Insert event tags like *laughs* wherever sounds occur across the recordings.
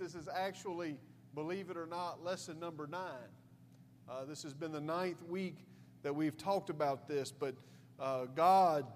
this is actually, believe it or not, lesson number nine. Uh, this has been the ninth week that we've talked about this, but uh, God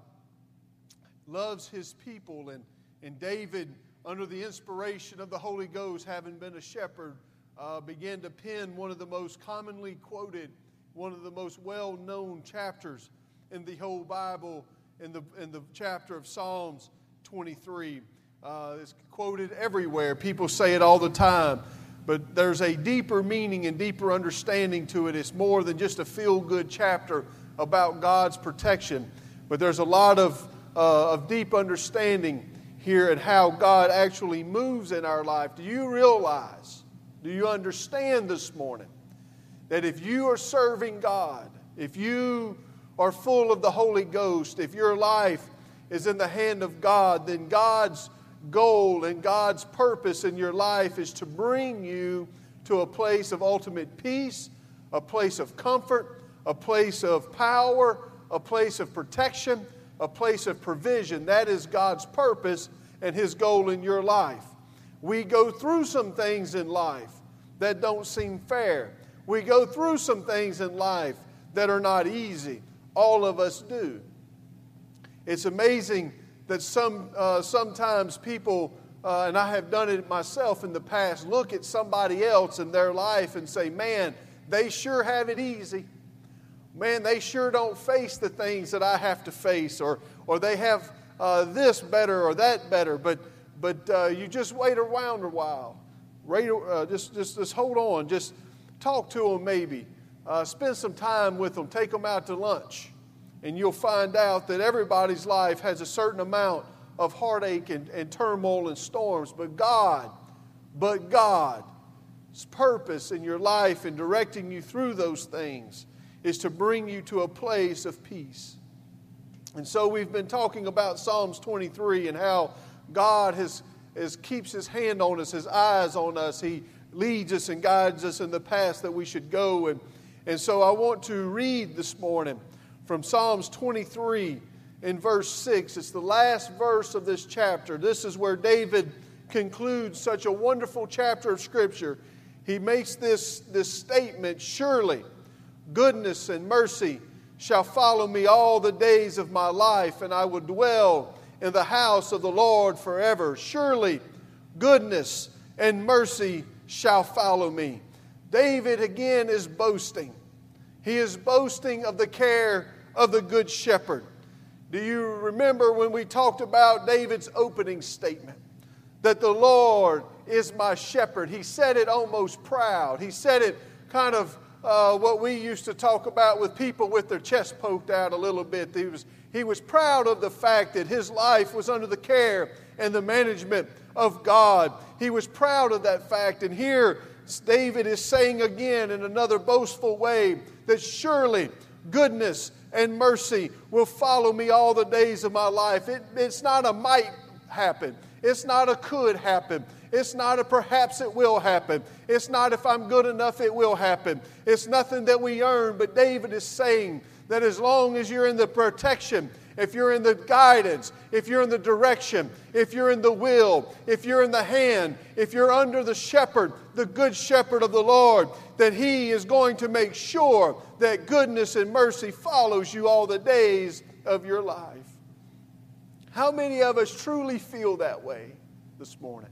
loves his people, and, and David, under the inspiration of the Holy Ghost, having been a shepherd, uh, began to pen one of the most commonly quoted, one of the most well known chapters in the whole Bible, in the, in the chapter of Psalms 23. Uh, it's quoted everywhere. People say it all the time. But there's a deeper meaning and deeper understanding to it. It's more than just a feel good chapter about God's protection. But there's a lot of, uh, of deep understanding here and how God actually moves in our life. Do you realize, do you understand this morning that if you are serving God, if you are full of the Holy Ghost, if your life is in the hand of God, then God's goal and God's purpose in your life is to bring you to a place of ultimate peace, a place of comfort, a place of power, a place of protection, a place of provision. That is God's purpose and His goal in your life. We go through some things in life that don't seem fair. We go through some things in life that are not easy. All of us do. It's amazing that some, uh, sometimes people, uh, and I have done it myself in the past, look at somebody else in their life and say, man, they sure have it easy. Man, they sure don't face the things that I have to face, or, or they have uh, this better or that better. But, but uh, you just wait around a while. Wait, uh, just, just, just hold on. Just talk to them maybe. Uh, spend some time with them. Take them out to lunch and you'll find out that everybody's life has a certain amount of heartache and, and turmoil and storms. But God, but God's purpose in your life and directing you through those things is to bring you to a place of peace. And so we've been talking about Psalms 23 and how God has, has keeps his hand on us, his eyes on us. He leads us and guides us in the path that we should go. And, and so I want to read this morning from Psalms 23 in verse 6. It's the last verse of this chapter. This is where David concludes such a wonderful chapter of Scripture. He makes this, this statement Surely goodness and mercy shall follow me all the days of my life, and I will dwell in the house of the Lord forever. Surely goodness and mercy shall follow me. David again is boasting. He is boasting of the care of the Good Shepherd. Do you remember when we talked about David's opening statement? That the Lord is my shepherd. He said it almost proud. He said it kind of uh, what we used to talk about with people with their chest poked out a little bit. He was, he was proud of the fact that his life was under the care and the management of God. He was proud of that fact. And here, David is saying again in another boastful way that surely goodness and mercy will follow me all the days of my life. It, it's not a might happen, it's not a could happen. It's not a perhaps it will happen. It's not if I'm good enough it will happen. It's nothing that we earn, but David is saying that as long as you're in the protection if you're in the guidance, if you're in the direction, if you're in the will, if you're in the hand, if you're under the shepherd, the good shepherd of the Lord, that He is going to make sure that goodness and mercy follows you all the days of your life. How many of us truly feel that way this morning?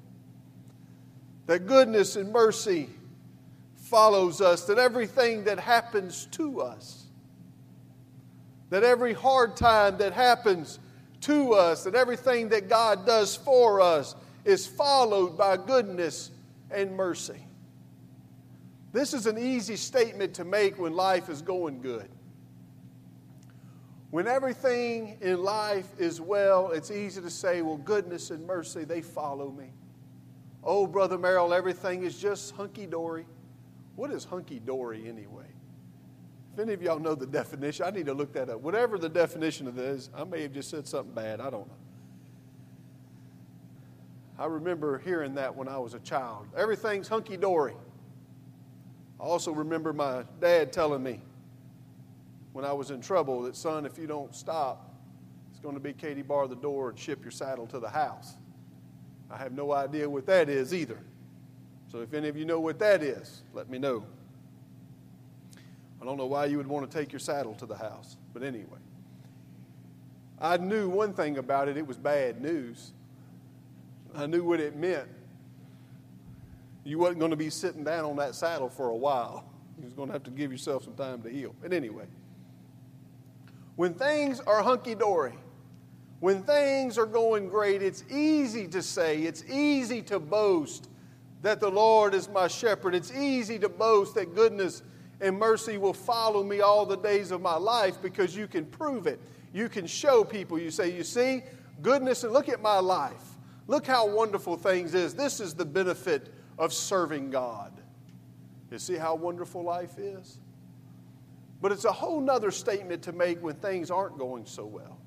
That goodness and mercy follows us, that everything that happens to us that every hard time that happens to us, that everything that God does for us is followed by goodness and mercy. This is an easy statement to make when life is going good. When everything in life is well, it's easy to say, well, goodness and mercy, they follow me. Oh, Brother Merrill, everything is just hunky dory. What is hunky dory anyway? If any of y'all know the definition, I need to look that up. Whatever the definition of this, I may have just said something bad. I don't know. I remember hearing that when I was a child. Everything's hunky dory. I also remember my dad telling me when I was in trouble that, son, if you don't stop, it's going to be Katie bar the door and ship your saddle to the house. I have no idea what that is either. So if any of you know what that is, let me know. I don't know why you would want to take your saddle to the house, but anyway. I knew one thing about it, it was bad news. I knew what it meant. You wasn't going to be sitting down on that saddle for a while. You was going to have to give yourself some time to heal. But anyway, when things are hunky dory, when things are going great, it's easy to say, it's easy to boast that the Lord is my shepherd. It's easy to boast that goodness and mercy will follow me all the days of my life because you can prove it. You can show people. You say, You see, goodness, and look at my life. Look how wonderful things is. This is the benefit of serving God. You see how wonderful life is? But it's a whole nother statement to make when things aren't going so well.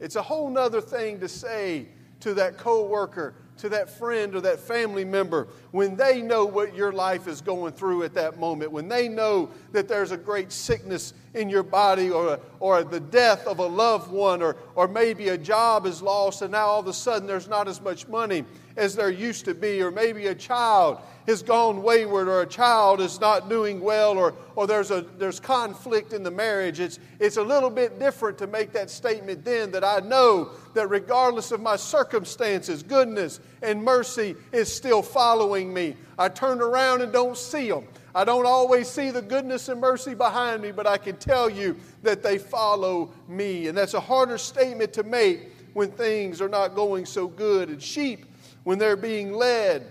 It's a whole nother thing to say to that coworker to that friend or that family member when they know what your life is going through at that moment, when they know that there's a great sickness in your body or, or the death of a loved one or, or maybe a job is lost and now all of a sudden there's not as much money as there used to be, or maybe a child has gone wayward, or a child is not doing well, or, or there's, a, there's conflict in the marriage. It's, it's a little bit different to make that statement then that I know that regardless of my circumstances, goodness and mercy is still following me. I turn around and don't see them. I don't always see the goodness and mercy behind me, but I can tell you that they follow me. And that's a harder statement to make when things are not going so good. And sheep when they're being led,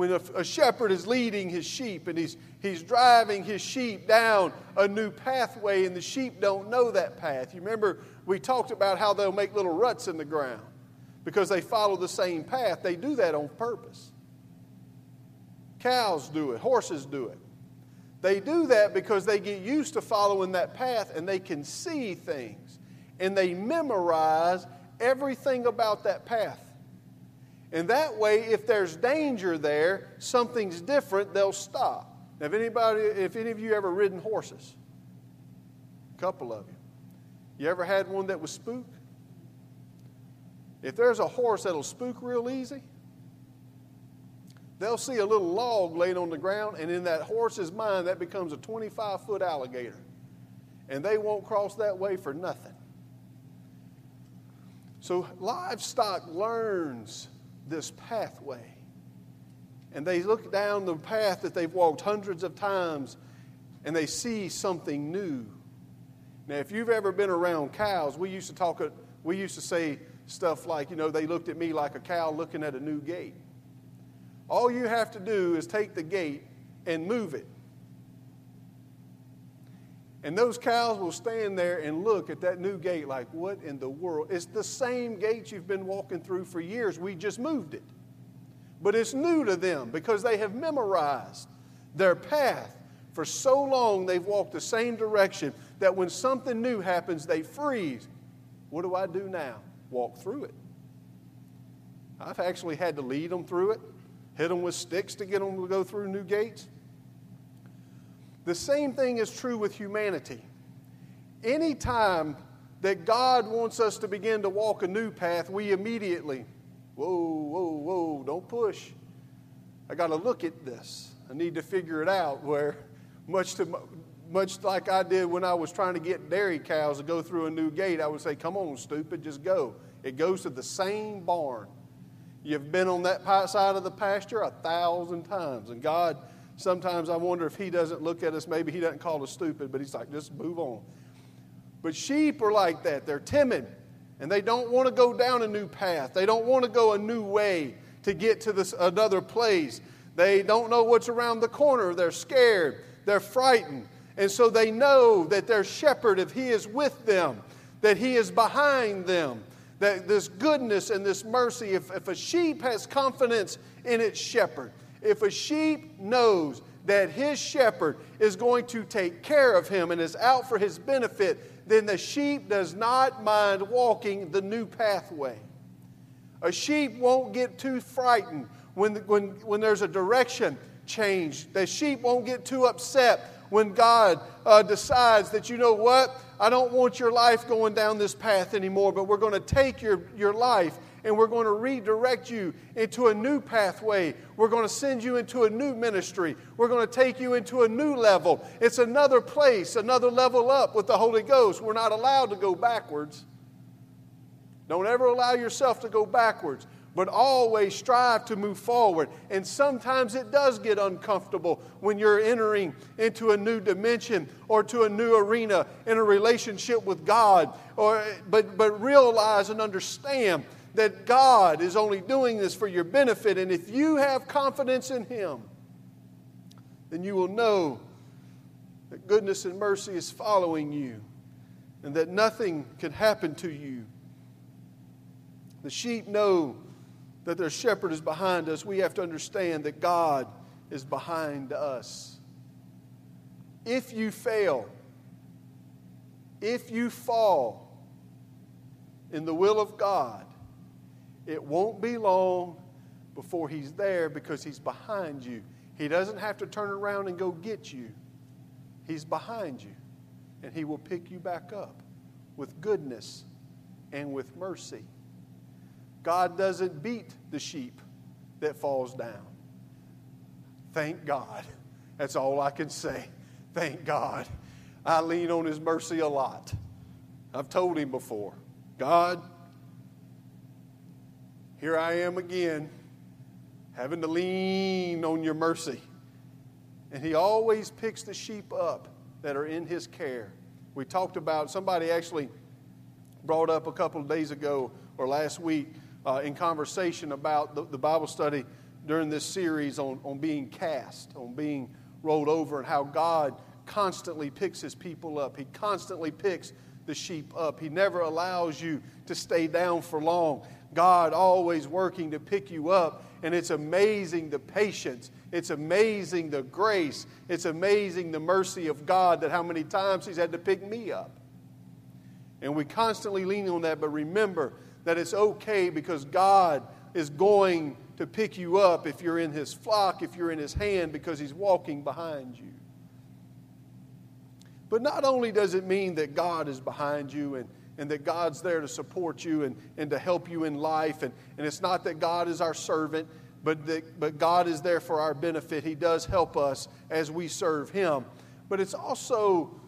when a, a, shepherd is leading his sheep and he's, he's driving his sheep down a new pathway, and the sheep don't know that path. You remember we talked about how they'll make little ruts in the ground because they follow the same path. They do that on purpose. Cows do it, horses do it. They do that because they get used to following that path and they can see things and they memorize everything about that path. And that way, if there's danger there, something's different, they'll stop. Now, if anybody, if any of you ever ridden horses, a couple of you, you ever had one that was spook? If there's a horse that'll spook real easy, they'll see a little log laid on the ground, and in that horse's mind, that becomes a 25 foot alligator. And they won't cross that way for nothing. So livestock learns this pathway. And they look down the path that they've walked hundreds of times and they see something new. Now, if you've ever been around cows, we used to talk, we used to say stuff like, you know, they looked at me like a cow looking at a new gate. All you have to do is take the gate and move it. And those cows will stand there and look at that new gate like, what in the world? It's the same gate you've been walking through for years. We just moved it. But it's new to them because they have memorized their path. For so long, they've walked the same direction that when something new happens, they freeze. What do I do now? Walk through it. I've actually had to lead them through it, hit them with sticks to get them to go through new gates. The same thing is true with humanity. Anytime that God wants us to begin to walk a new path, we immediately, whoa, whoa, whoa, don't push. I got to look at this. I need to figure it out. Where, much to much like I did when I was trying to get dairy cows to go through a new gate, I would say, "Come on, stupid, just go." It goes to the same barn. You've been on that side of the pasture a thousand times, and God Sometimes I wonder if he doesn't look at us, maybe he doesn't call us stupid, but he's like, just move on. But sheep are like that. They're timid and they don't want to go down a new path. They don't want to go a new way to get to this another place. They don't know what's around the corner. They're scared. They're frightened. And so they know that their shepherd, if he is with them, that he is behind them, that this goodness and this mercy, if, if a sheep has confidence in its shepherd, if a sheep knows that his shepherd is going to take care of him and is out for his benefit, then the sheep does not mind walking the new pathway. A sheep won't get too frightened when, when, when there's a direction change. The sheep won't get too upset when God uh, decides that, you know what, I don't want your life going down this path anymore, but we're going to take your, your life and we're going to redirect you into a new pathway. We're going to send you into a new ministry. We're going to take you into a new level. It's another place, another level up with the Holy Ghost. We're not allowed to go backwards. Don't ever allow yourself to go backwards but always strive to move forward. And sometimes it does get uncomfortable when you're entering into a new dimension or to a new arena in a relationship with God. Or, but, but realize and understand that God is only doing this for your benefit. And if you have confidence in Him, then you will know that goodness and mercy is following you and that nothing can happen to you. The sheep know that their shepherd is behind us, we have to understand that God is behind us. If you fail, if you fall in the will of God, it won't be long before He's there because He's behind you. He doesn't have to turn around and go get you, He's behind you, and He will pick you back up with goodness and with mercy. God doesn't beat the sheep that falls down. Thank God. That's all I can say. Thank God. I lean on His mercy a lot. I've told Him before God, here I am again, having to lean on your mercy. And He always picks the sheep up that are in His care. We talked about, somebody actually brought up a couple of days ago or last week uh, in conversation about the, the, Bible study during this series on, on being cast, on being rolled over, and how God constantly picks his people up. He constantly picks the sheep up. He never allows you to stay down for long. God always working to pick you up. And it's amazing the patience. It's amazing the grace. It's amazing the mercy of God that how many times He's had to pick me up. And we constantly lean on that, but remember that it's okay because God is going to pick you up if you're in His flock, if you're in His hand, because He's walking behind you. But not only does it mean that God is behind you and, and that God's there to support you and, and to help you in life, and, and it's not that God is our servant, but, that, but God is there for our benefit. He does help us as we serve Him. But it's also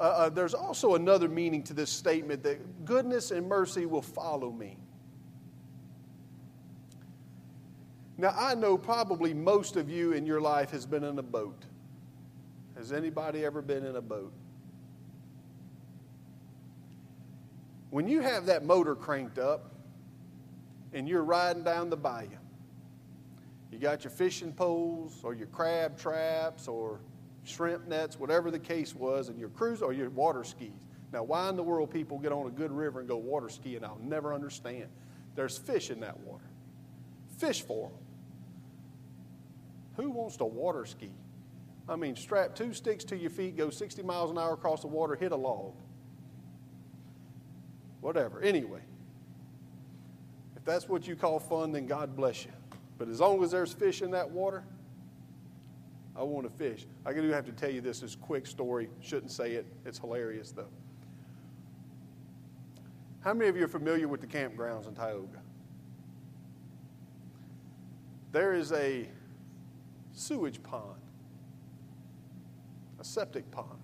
uh, uh, there's also another meaning to this statement that goodness and mercy will follow me. Now, I know probably most of you in your life has been in a boat. Has anybody ever been in a boat? When you have that motor cranked up and you're riding down the bayou, you got your fishing poles or your crab traps or shrimp nets, whatever the case was, and your cruise or your water skis. Now, why in the world people get on a good river and go water skiing, I'll never understand. There's fish in that water. Fish for them. Who wants to water ski? I mean, strap two sticks to your feet, go 60 miles an hour across the water, hit a log. Whatever. Anyway, if that's what you call fun, then God bless you. But as long as there's fish in that water, I want to fish. I do have to tell you this is quick story. Shouldn't say it. It's hilarious though. How many of you are familiar with the campgrounds in Tioga? There is a sewage pond, a septic pond.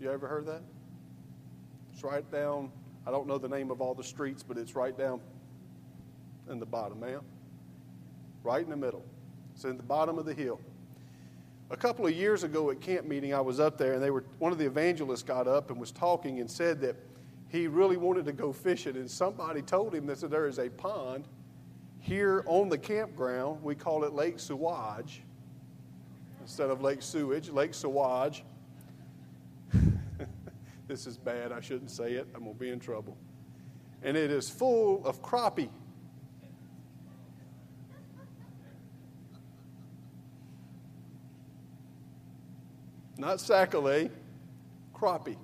You ever heard that? It's right down, I don't know the name of all the streets, but it's right down in the bottom, ma'am. Right in the middle. It's in the bottom of the hill a couple of years ago at camp meeting, I was up there, and they were one of the evangelists got up and was talking and said that he really wanted to go fishing, and somebody told him that there is a pond here on the campground. We call it Lake Sewage instead of Lake Sewage, Lake Sewage. This is bad. I shouldn't say it. I'm going to be in trouble. And it is full of crappie. not sac-a-lait, crappie.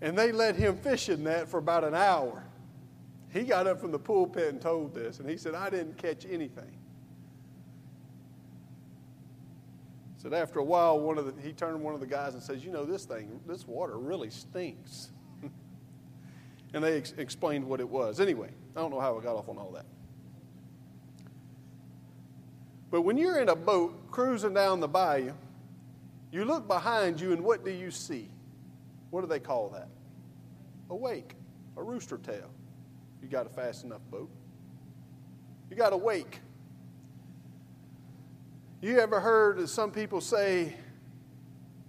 And they let him fish in that for about an hour. He got up from the pulpit and told this, and he said, I didn't catch anything. Said after a while, one of the, he turned to one of the guys and says, You know, this thing, this water really stinks. *laughs* And they ex- explained what it was. Anyway, I don't know how I got off on all that. But when you're in a boat cruising down the bayou, you look behind you and what do you see? What do they call that? A wake, a rooster tail. You got a fast enough boat. You got a wake. You ever heard some people say,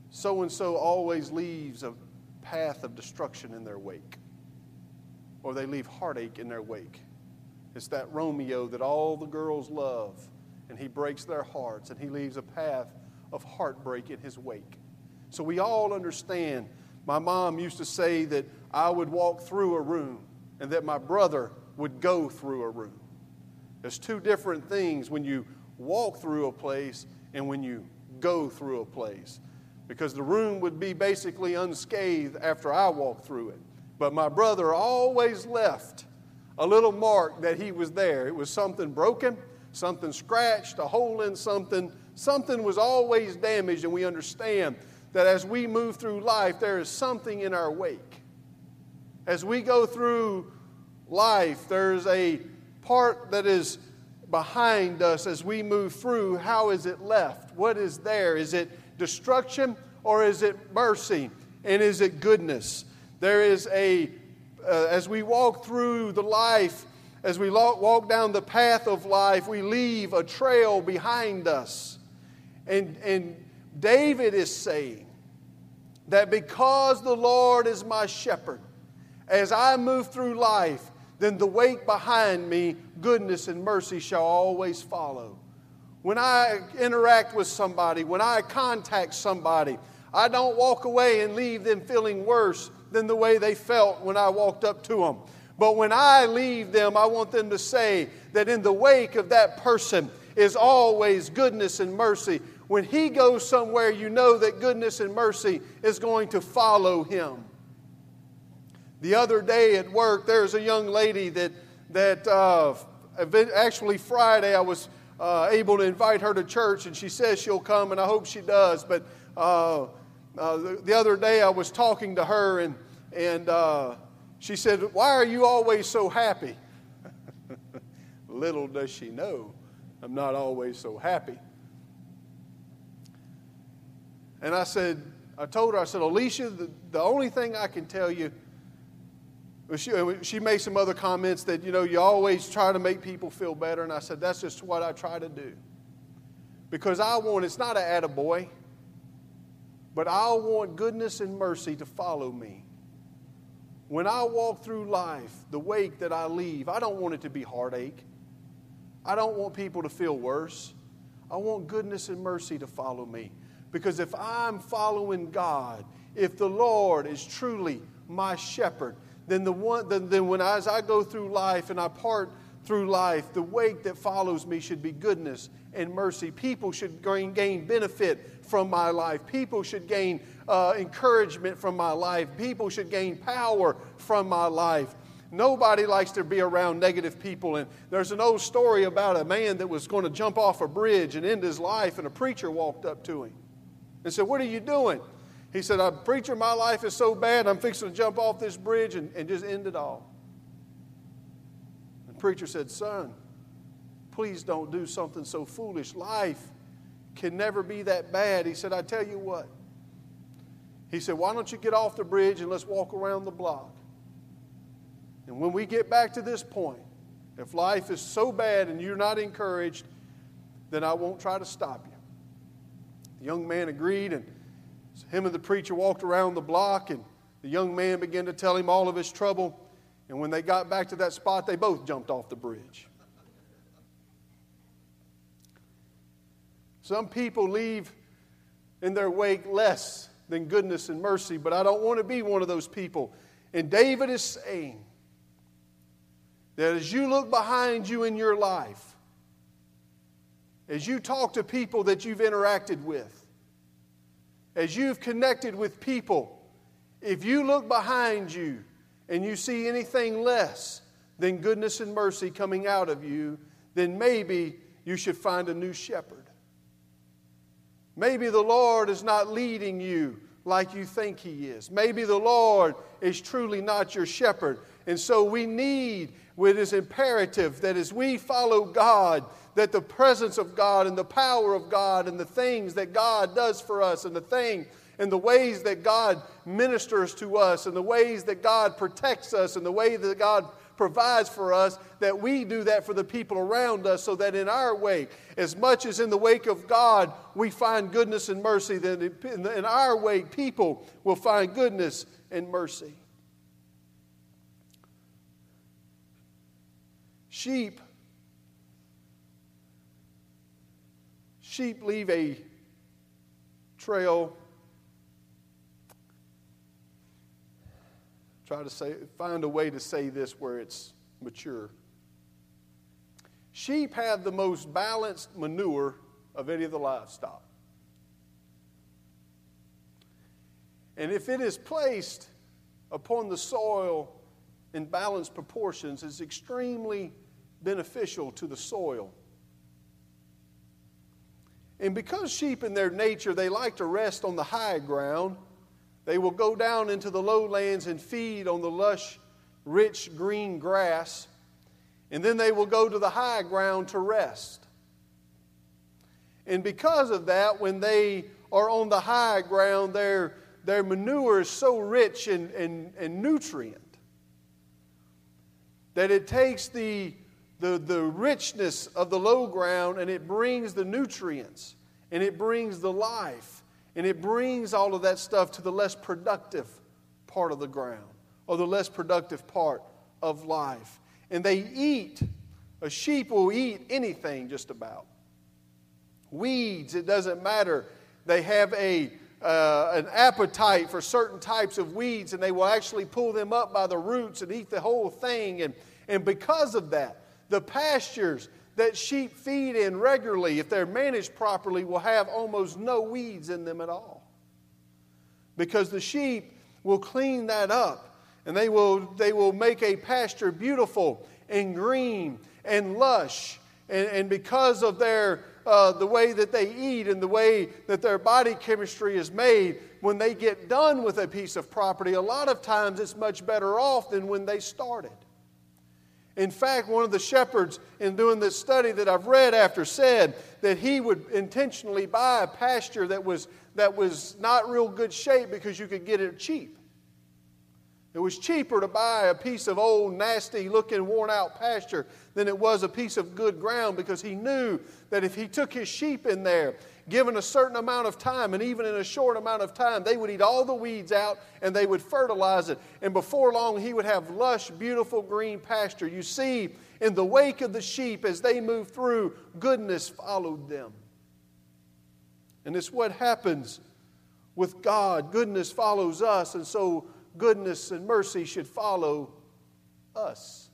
so and so always leaves a path of destruction in their wake? Or they leave heartache in their wake. It's that Romeo that all the girls love, and he breaks their hearts, and he leaves a path of heartbreak in his wake. So we all understand. My mom used to say that I would walk through a room and that my brother would go through a room. There's two different things when you walk through a place and when you go through a place. Because the room would be basically unscathed after I walked through it. But my brother always left a little mark that he was there. It was something broken, something scratched, a hole in something. Something was always damaged, and we understand that as we move through life, there is something in our wake. As we go through life, there's a part that is behind us as we move through. How is it left? What is there? Is it destruction or is it mercy? And is it goodness? There is a, uh, as we walk through the life, as we walk down the path of life, we leave a trail behind us. And, and David is saying that because the Lord is my shepherd, as I move through life, then the wake behind me, goodness and mercy shall always follow. When I interact with somebody, when I contact somebody, I don't walk away and leave them feeling worse than the way they felt when I walked up to them. But when I leave them, I want them to say that in the wake of that person is always goodness and mercy. When he goes somewhere, you know that goodness and mercy is going to follow him. The other day at work, there's a young lady that, that uh, actually Friday I was uh, able to invite her to church, and she says she'll come, and I hope she does. But uh, uh the, the, other day I was talking to her, and, and uh, she said, Why are you always so happy? *laughs* Little does she know, I'm not always so happy. And I said, I told her, I said, Alicia, the, the only thing I can tell you she, uh, she made some other comments that, you know, you always try to make people feel better. And I said, that's just what I try to do. Because I want, it's not an attaboy, but I want goodness and mercy to follow me. When I walk through life, the wake that I leave, I don't want it to be heartache. I don't want people to feel worse. I want goodness and mercy to follow me. Because if I'm following God, if the Lord is truly my shepherd, then, the one, then, when as I go through life and I part through life, the wake that follows me should be goodness and mercy. People should gain, gain benefit from my life. People should gain uh, encouragement from my life. People should gain power from my life. Nobody likes to be around negative people. And there's an old story about a man that was going to jump off a bridge and end his life, and a preacher walked up to him and said, What are you doing? He said, I'm preacher, my life is so bad, I'm fixing to jump off this bridge and, and just end it all. The preacher said, Son, please don't do something so foolish. Life can never be that bad. He said, I tell you what. He said, Why don't you get off the bridge and let's walk around the block? And when we get back to this point, if life is so bad and you're not encouraged, then I won't try to stop you. The young man agreed, and so him and the preacher walked around the block, and the young man began to tell him all of his trouble. And when they got back to that spot, they both jumped off the bridge. Some people leave in their wake less than goodness and mercy, but I don't want to be one of those people. And David is saying that as you look behind you in your life, as you talk to people that you've interacted with, as you've connected with people, if you look behind you and you see anything less than goodness and mercy coming out of you, then maybe you should find a new shepherd. Maybe the Lord is not leading you like you think He is. Maybe the Lord is truly not your shepherd. And so we need, it is imperative that as we follow God, that the presence of God and the power of God and the things that God does for us and the thing and the ways that God ministers to us and the ways that God protects us and the way that God provides for us, that we do that for the people around us so that in our wake, as much as in the wake of God we find goodness and mercy, that in our wake people will find goodness and mercy. Sheep sheep leave a trail try to say, find a way to say this where it's mature. Sheep have the most balanced manure of any of the livestock. And if it is placed upon the soil in balanced proportions, it's extremely beneficial to the soil. And because sheep in their nature, they like to rest on the high ground, they will go down into the lowlands and feed on the lush, rich green grass, and then they will go to the high ground to rest. And because of that, when they are on the high ground, their, their manure is so rich in, in, in nutrient that it takes the, the, the richness of the low ground and it brings the nutrients and it brings the life and it brings all of that stuff to the less productive part of the ground or the less productive part of life. And they eat, a sheep will eat anything just about. Weeds, it doesn't matter. They have a, uh, an appetite for certain types of weeds, and they will actually pull them up by the roots and eat the whole thing. And, and because of that, the pastures that sheep feed in regularly, if they're managed properly, will have almost no weeds in them at all. Because the sheep will clean that up and they will, they will make a pasture beautiful and green and lush. And, and because of their, uh, the way that they eat and the way that their body chemistry is made, when they get done with a piece of property, a lot of times it's much better off than when they started. In fact, one of the shepherds in doing this study that I've read after said that he would intentionally buy a pasture that was, that was not real good shape because you could get it cheap. It was cheaper to buy a piece of old, nasty looking, worn out pasture than it was a piece of good ground because he knew that if he took his sheep in there given a certain amount of time, and even in a short amount of time, they would eat all the weeds out and they would fertilize it. And before long, he would have lush, beautiful green pasture. You see, in the wake of the sheep, as they moved through, goodness followed them. And it's what happens with God. Goodness follows us, and so goodness and mercy should follow us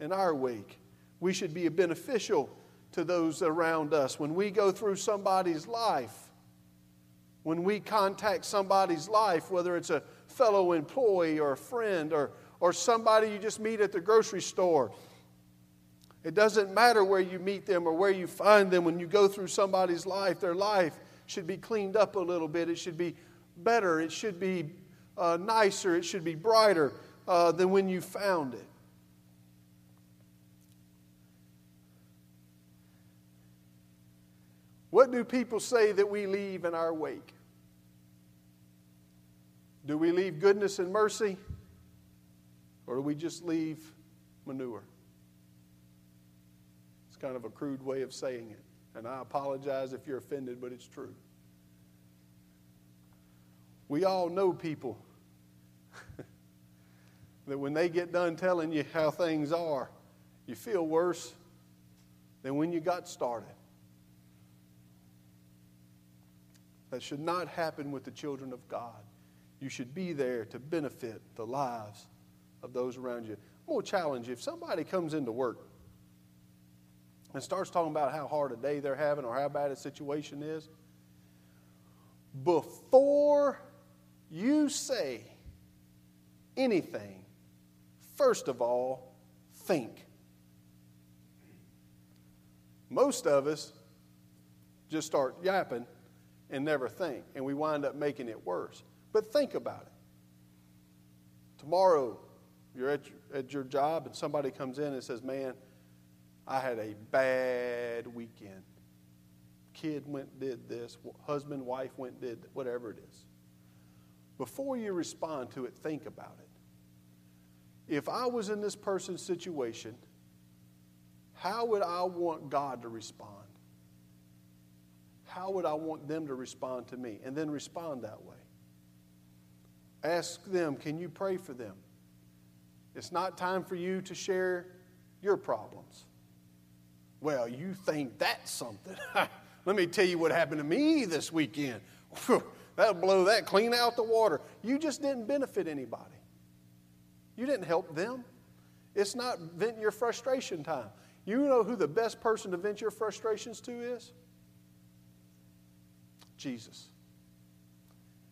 in our wake. We should be a beneficial to those around us. When we go through somebody's life, when we contact somebody's life, whether it's a fellow employee or a friend or, or somebody you just meet at the grocery store, it doesn't matter where you meet them or where you find them. When you go through somebody's life, their life should be cleaned up a little bit. It should be better. It should be uh, nicer. It should be brighter uh, than when you found it. What do people say that we leave in our wake? Do we leave goodness and mercy? Or do we just leave manure? It's kind of a crude way of saying it. And I apologize if you're offended, but it's true. We all know people *laughs* that when they get done telling you how things are, you feel worse than when you got started. That should not happen with the children of God. You should be there to benefit the lives of those around you. I'm going to challenge you. If somebody comes into work and starts talking about how hard a day they're having or how bad a situation is, before you say anything, first of all, think. Most of us just start yapping and never think, and we wind up making it worse. But think about it. Tomorrow, You're at, at your job and somebody comes in and says, Man, I had a bad weekend. Kid went did this, husband, wife went did whatever it is. Before you respond to it, think about it. If I was in this person's situation, how would I want God to respond? How would I want them to respond to me? And then respond that way. Ask them, can you pray for them? It's not time for you to share your problems. Well, you think that's something. *laughs* Let me tell you what happened to me this weekend. That'll blow that clean out the water. You just didn't benefit anybody. You didn't help them. It's not venting your frustration time. You know who the best person to vent your frustrations to is? Jesus.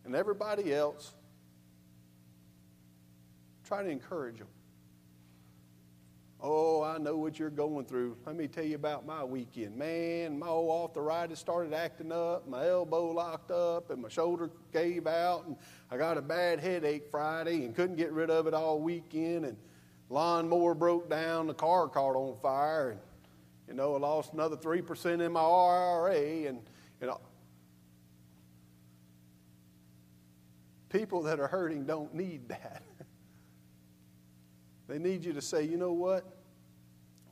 And everybody else, try to encourage them. Oh, I know what you're going through. Let me tell you about my weekend. Man, my old arthritis started acting up, my elbow locked up, and my shoulder gave out, and I got a bad headache Friday and couldn't get rid of it all weekend, and lawnmower broke down, the car caught on fire, and you know, I lost another 3% in my IRA, and you know, people that are hurting don't need that. *laughs* They need you to say, you know what?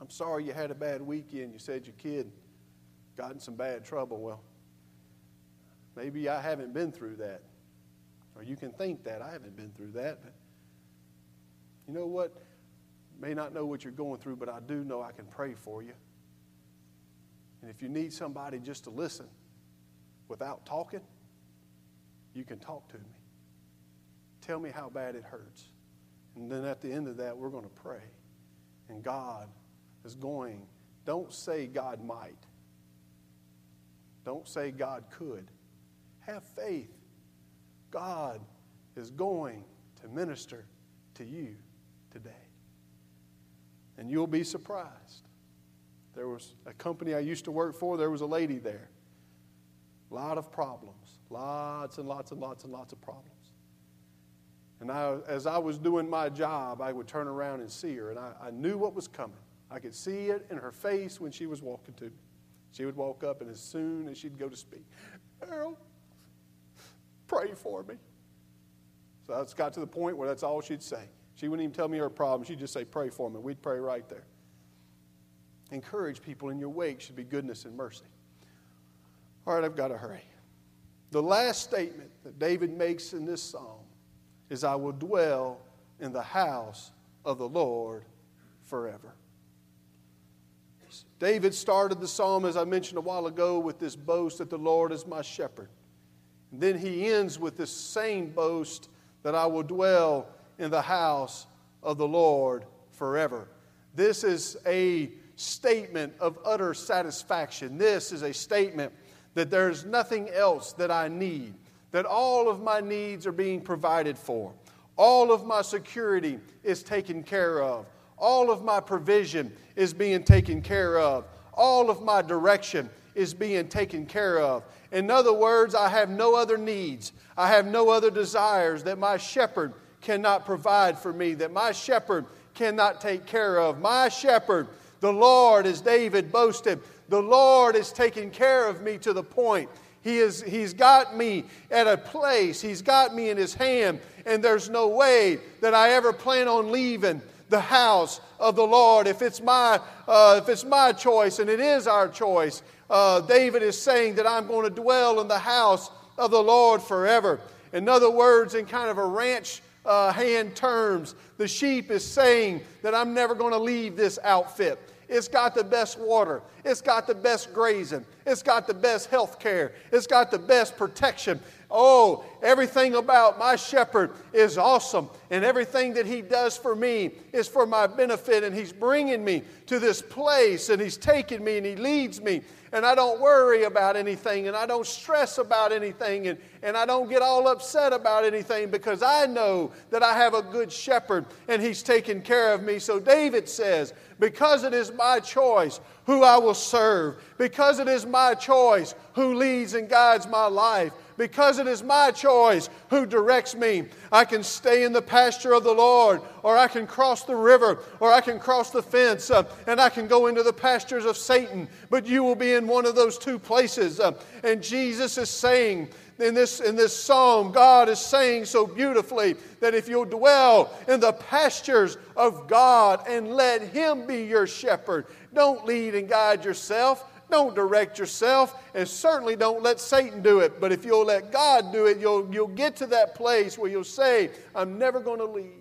I'm sorry you had a bad weekend. You said your kid got in some bad trouble. Well, maybe I haven't been through that. Or you can think that. I haven't been through that. But you know what? May not know what you're going through, but I do know I can pray for you. And if you need somebody just to listen without talking, you can talk to me. Tell me how bad it hurts. And then at the end of that, we're going to pray. And God is going, don't say God might. Don't say God could. Have faith. God is going to minister to you today. And you'll be surprised. There was a company I used to work for, there was a lady there. A lot of problems. Lots and lots and lots and lots of problems. And I, as I was doing my job, I would turn around and see her, and I, I knew what was coming. I could see it in her face when she was walking to me. She would walk up, and as soon as she'd go to speak, Harold, pray for me. So it's got to the point where that's all she'd say. She wouldn't even tell me her problem. She'd just say, Pray for me. We'd pray right there. Encourage people in your wake should be goodness and mercy. All right, I've got to hurry. The last statement that David makes in this psalm is I will dwell in the house of the Lord forever. David started the psalm, as I mentioned a while ago, with this boast that the Lord is my shepherd. And then he ends with this same boast that I will dwell in the house of the Lord forever. This is a statement of utter satisfaction. This is a statement that there's nothing else that I need that all of my needs are being provided for. All of my security is taken care of. All of my provision is being taken care of. All of my direction is being taken care of. In other words, I have no other needs. I have no other desires that my shepherd cannot provide for me, that my shepherd cannot take care of. My shepherd, the Lord, as David boasted, the Lord is taking care of me to the point he is, he's got me at a place, He's got me in His hand, and there's no way that I ever plan on leaving the house of the Lord. If it's my, uh, if it's my choice, and it is our choice, uh, David is saying that I'm going to dwell in the house of the Lord forever. In other words, in kind of a ranch uh, hand terms, the sheep is saying that I'm never going to leave this outfit. It's got the best water. It's got the best grazing. It's got the best health care. It's got the best protection. Oh, everything about my shepherd is awesome. And everything that he does for me is for my benefit. And he's bringing me to this place and he's taking me and he leads me. And I don't worry about anything and I don't stress about anything and, and I don't get all upset about anything because I know that I have a good shepherd and he's taking care of me. So David says, because it is my choice who I will serve, because it is my choice who leads and guides my life, because it is my choice who directs me. I can stay in the pasture of the Lord, or I can cross the river, or I can cross the fence, uh, and I can go into the pastures of Satan. But you will be in one of those two places. Uh, and Jesus is saying, in this, in this psalm, God is saying so beautifully that if you'll dwell in the pastures of God and let Him be your shepherd, don't lead and guide yourself. Don't direct yourself, and certainly don't let Satan do it. But if you'll let God do it, you'll, you'll get to that place where you'll say, I'm never going to leave.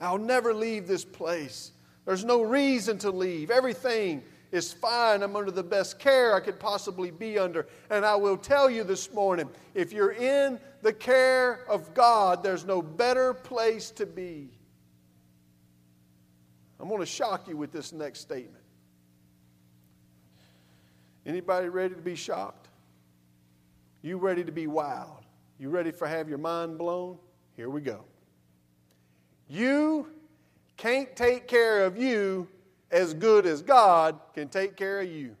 I'll never leave this place. There's no reason to leave. Everything is fine. I'm under the best care I could possibly be under. And I will tell you this morning if you're in the care of God, there's no better place to be. I'm going to shock you with this next statement. Anybody ready to be shocked? You ready to be wild? You ready for have your mind blown? Here we go. You can't take care of you as good as God can take care of you.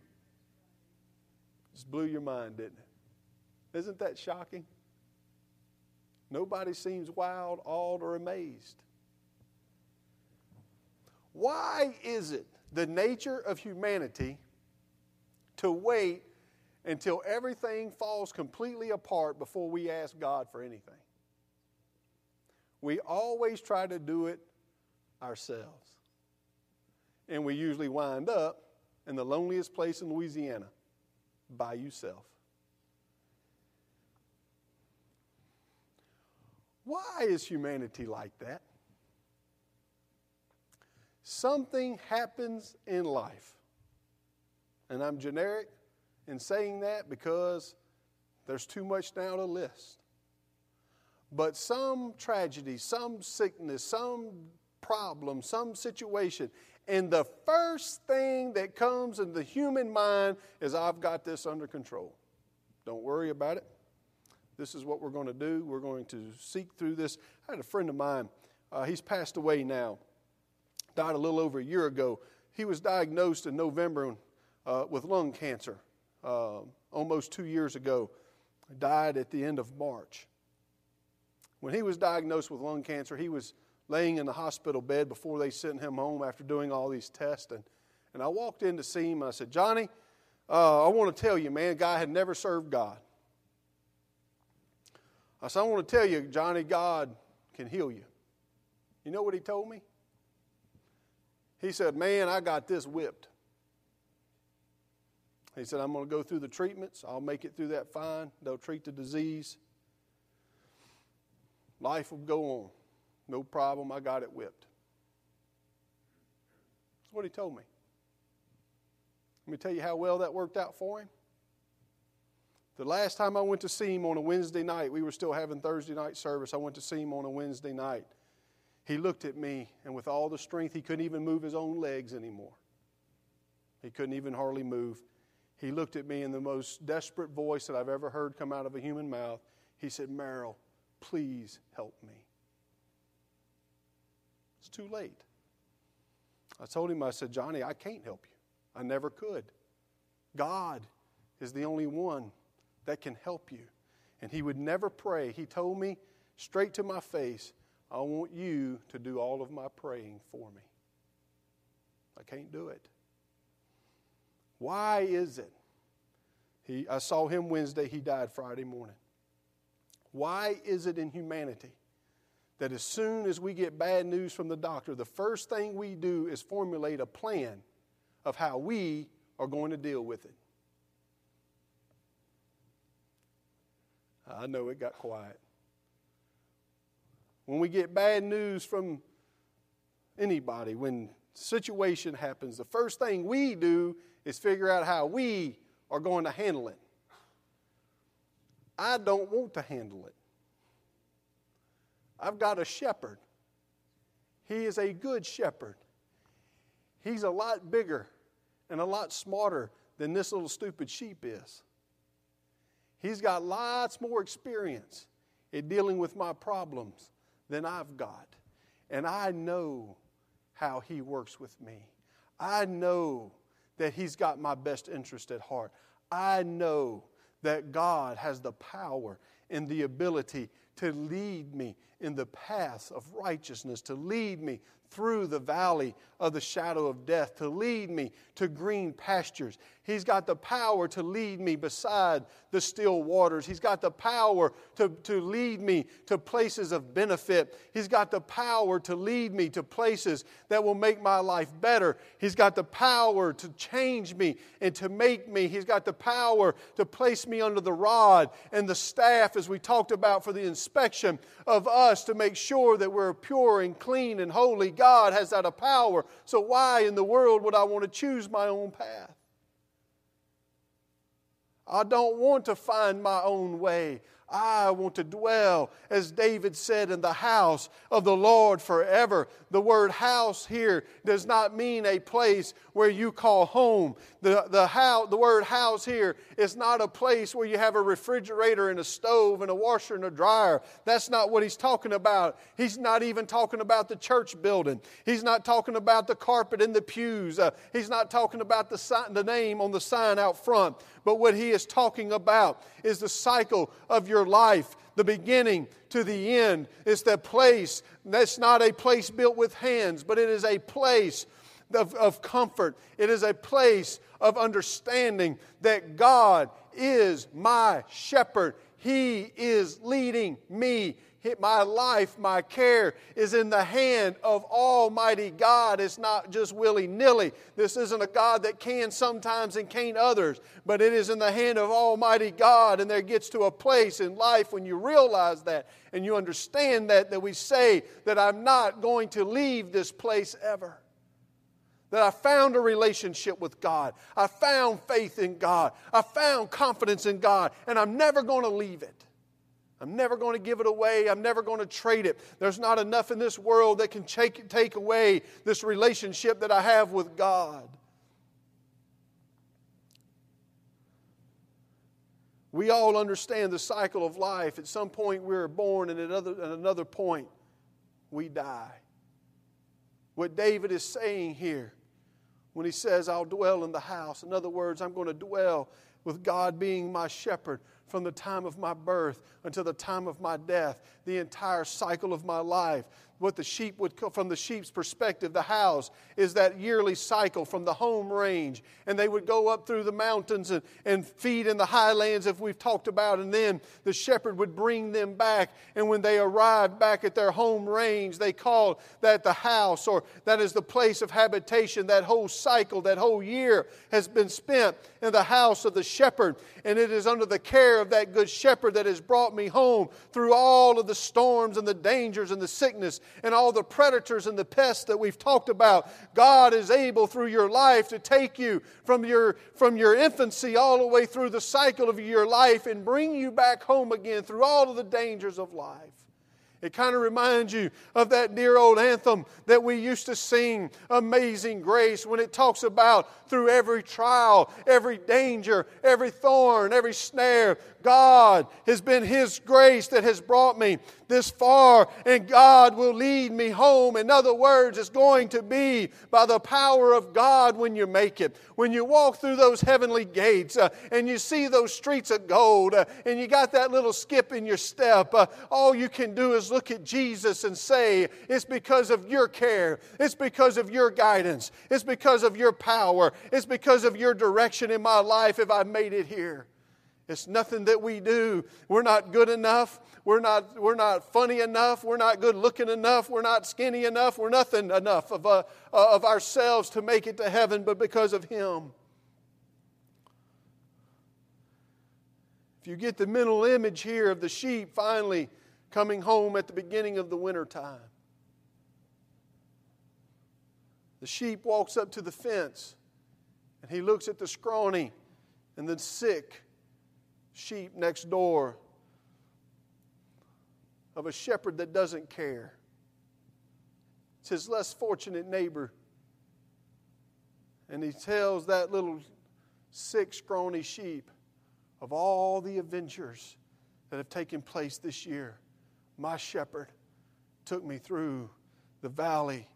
Just blew your mind, didn't it? Isn't that shocking? Nobody seems wild, awed, or amazed. Why is it the nature of humanity to wait until everything falls completely apart before we ask God for anything. We always try to do it ourselves. And we usually wind up in the loneliest place in Louisiana by yourself. Why is humanity like that? Something happens in life and I'm generic in saying that because there's too much now to list. But some tragedy, some sickness, some problem, some situation, and the first thing that comes in the human mind is, I've got this under control. Don't worry about it. This is what we're going to do. We're going to seek through this. I had a friend of mine, uh, he's passed away now, died a little over a year ago. He was diagnosed in November uh, with lung cancer uh, almost two years ago. Died at the end of March. When he was diagnosed with lung cancer, he was laying in the hospital bed before they sent him home after doing all these tests. And, and I walked in to see him. I said, Johnny, uh, I want to tell you, man, guy had never served God. I said, I want to tell you, Johnny, God can heal you. You know what he told me? He said, Man, I got this whipped. He said, I'm going to go through the treatments. I'll make it through that fine. They'll treat the disease. Life will go on. No problem. I got it whipped. That's what he told me. Let me tell you how well that worked out for him. The last time I went to see him on a Wednesday night, we were still having Thursday night service. I went to see him on a Wednesday night. He looked at me, and with all the strength, he couldn't even move his own legs anymore. He couldn't even hardly move. He looked at me in the most desperate voice that I've ever heard come out of a human mouth. He said, Merrill, please help me. It's too late. I told him, I said, Johnny, I can't help you. I never could. God is the only one that can help you. And he would never pray. He told me straight to my face, I want you to do all of my praying for me. I can't do it. Why is it? He, I saw him Wednesday, he died Friday morning. Why is it in humanity that as soon as we get bad news from the doctor, the first thing we do is formulate a plan of how we are going to deal with it? I know it got quiet. When we get bad news from anybody, when situation happens, the first thing we do is figure out how we are going to handle it. I don't want to handle it. I've got a shepherd. He is a good shepherd. He's a lot bigger and a lot smarter than this little stupid sheep is. He's got lots more experience in dealing with my problems than I've got. And I know how He works with me. I know that He's got my best interest at heart. I know that God has the power and the ability to lead me in the paths of righteousness, to lead me through the valley of the shadow of death, to lead me to green pastures. He's got the power to lead me beside the still waters. He's got the power to, to lead me to places of benefit. He's got the power to lead me to places that will make my life better. He's got the power to change me and to make me. He's got the power to place me under the rod and the staff, as we talked about, for the inspection of us to make sure that we're pure and clean and holy. God has that power. So, why in the world would I want to choose my own path? I don't want to find my own way. I want to dwell, as David said, in the house of the Lord forever. The word house here does not mean a place where you call home. The, the, house, the word house here is not a place where you have a refrigerator and a stove and a washer and a dryer. That's not what he's talking about. He's not even talking about the church building. He's not talking about the carpet in the pews. Uh, he's not talking about the, sign, the name on the sign out front. But what he is talking about is the cycle of your life, the beginning to the end. It's the place that's not a place built with hands, but it is a place of, of comfort. It is a place of understanding that God is my shepherd. He is leading me my life, my care is in the hand of Almighty God. It's not just willy nilly. This isn't a God that can sometimes and can't others, but it is in the hand of Almighty God. And there gets to a place in life when you realize that and you understand that, that we say that I'm not going to leave this place ever that I found a relationship with God. I found faith in God. I found confidence in God, and I'm never going to leave it. I'm never going to give it away. I'm never going to trade it. There's not enough in this world that can take, take away this relationship that I have with God. We all understand the cycle of life. At some point, we're born, and at, other, at another point, we die. What David is saying here when he says, I'll dwell in the house, in other words, I'm going to dwell with God being my shepherd from the time of my birth until the time of my death, the entire cycle of my life what the sheep would, from the sheep's perspective, the house is that yearly cycle from the home range. And they would go up through the mountains and, and feed in the highlands, if we've talked about. And then the shepherd would bring them back. And when they arrived back at their home range, they called that the house, or that is the place of habitation. That whole cycle, that whole year has been spent in the house of the shepherd. And it is under the care of that good shepherd that has brought me home through all of the storms and the dangers and the sickness and all the predators and the pests that we've talked about. God is able through your life to take you from your, from your infancy all the way through the cycle of your life and bring you back home again through all of the dangers of life. It kind of reminds you of that dear old anthem that we used to sing, Amazing Grace, when it talks about through every trial, every danger, every thorn, every snare, God has been His grace that has brought me this far, and God will lead me home. In other words, it's going to be by the power of God when you make it. When you walk through those heavenly gates uh, and you see those streets of gold uh, and you got that little skip in your step, uh, all you can do is look at Jesus and say, It's because of your care, it's because of your guidance, it's because of your power, it's because of your direction in my life if I made it here. It's nothing that we do. We're not good enough. We're not, we're not funny enough. We're not good looking enough. We're not skinny enough. We're nothing enough of, uh, uh, of ourselves to make it to heaven, but because of Him. If you get the mental image here of the sheep finally coming home at the beginning of the winter time, the sheep walks up to the fence and he looks at the scrawny and the sick sheep next door of a shepherd that doesn't care. It's his less fortunate neighbor. And he tells that little sick, scrawny sheep of all the adventures that have taken place this year. My shepherd took me through the valley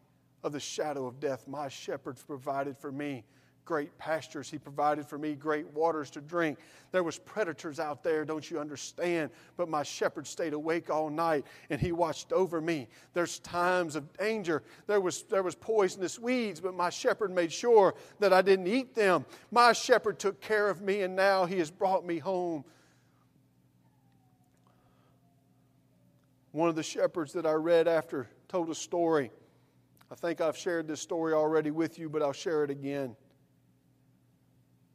of the shadow of death. My shepherds provided for me great pastures he provided for me great waters to drink. There was predators out there don't you understand? But my shepherd stayed awake all night and he watched over me. There's times of danger. There was there was poisonous weeds but my shepherd made sure that i didn't eat them. My shepherd took care of me and now he has brought me home. One of the shepherds that i read after told a story. I think I've shared this story already with you, but I'll share it again.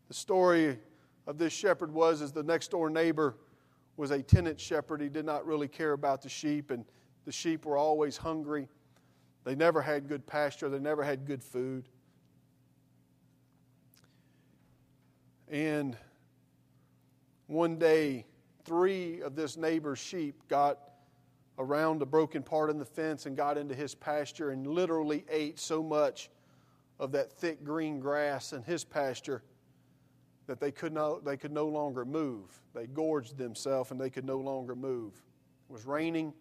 The story of this shepherd was as the next door neighbor was a tenant shepherd. He did not really care about the sheep, and the sheep were always hungry. They never had good pasture, they never had good food. And one day, three of this neighbor's sheep got around a broken part in the fence and got into his pasture and literally ate so much of that thick green grass in his pasture that they could, not, they could no longer move. They gorged themselves and they could no longer move. It was raining.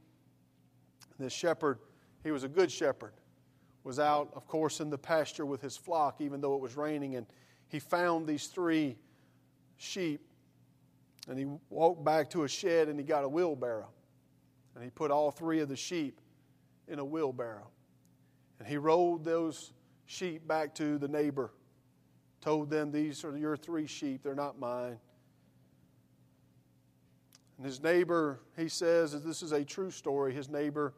This shepherd, he was a good shepherd, was out, of course, in the pasture with his flock, even though it was raining. And he found these three sheep. And he walked back to a shed and he got a wheelbarrow. And he put all three of the sheep in a wheelbarrow. And he rolled those sheep back to the neighbor told them, These are your three sheep, they're not mine. And his neighbor, he says this is a true story. His neighbor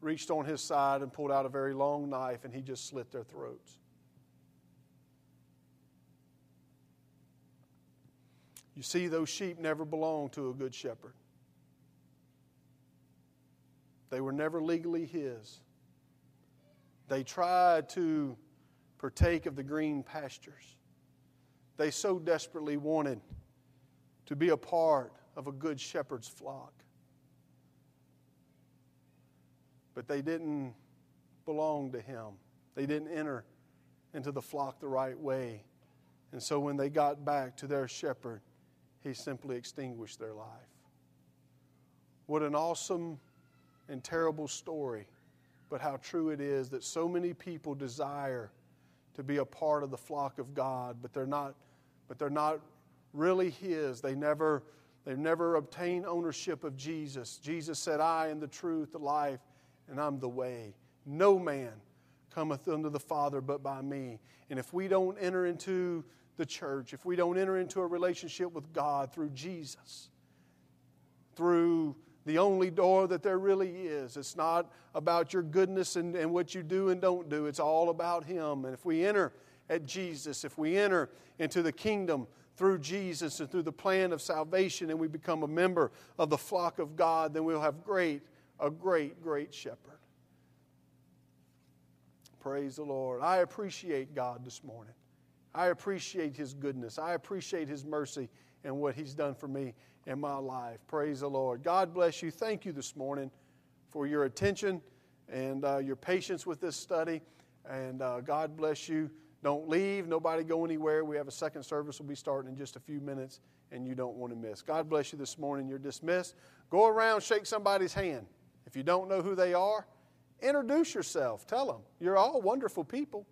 reached on his side and pulled out a very long knife and he just slit their throats. You see, those sheep never belonged to a good shepherd. They were never legally his. They tried to partake of the green pastures they so desperately wanted to be a part of a good shepherd's flock. But they didn't belong to him, they didn't enter into the flock the right way. And so when they got back to their shepherd, he simply extinguished their life. What an awesome and terrible story, but how true it is that so many people desire to be a part of the flock of God, but they're not but they're not really His. They never, they've never obtained ownership of Jesus. Jesus said, I am the truth, the life, and I'm the way. No man cometh unto the Father but by me. And if we don't enter into the church, if we don't enter into a relationship with God through Jesus, through the only door that there really is. It's not about your goodness and, and what you do and don't do. It's all about Him. And if we enter at Jesus, if we enter into the kingdom through Jesus and through the plan of salvation and we become a member of the flock of God, then we'll have great, a great, great shepherd. Praise the Lord. I appreciate God this morning. I appreciate His goodness. I appreciate His mercy and what He's done for me in my life. Praise the Lord. God bless you. Thank you this morning for your attention and uh, your patience with this study. And uh, God bless you. Don't leave. Nobody go anywhere. We have a second service. We'll be starting in just a few minutes, and you don't want to miss. God bless you this morning. You're dismissed. Go around, shake somebody's hand. If you don't know who they are, introduce yourself. Tell them. You're all wonderful people.